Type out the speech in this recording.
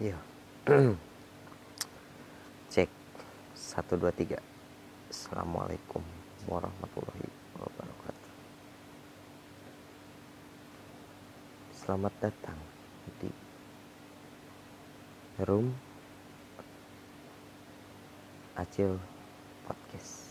Iya. Cek. Satu dua tiga. Assalamualaikum warahmatullahi wabarakatuh. Selamat datang di Room Acil Podcast.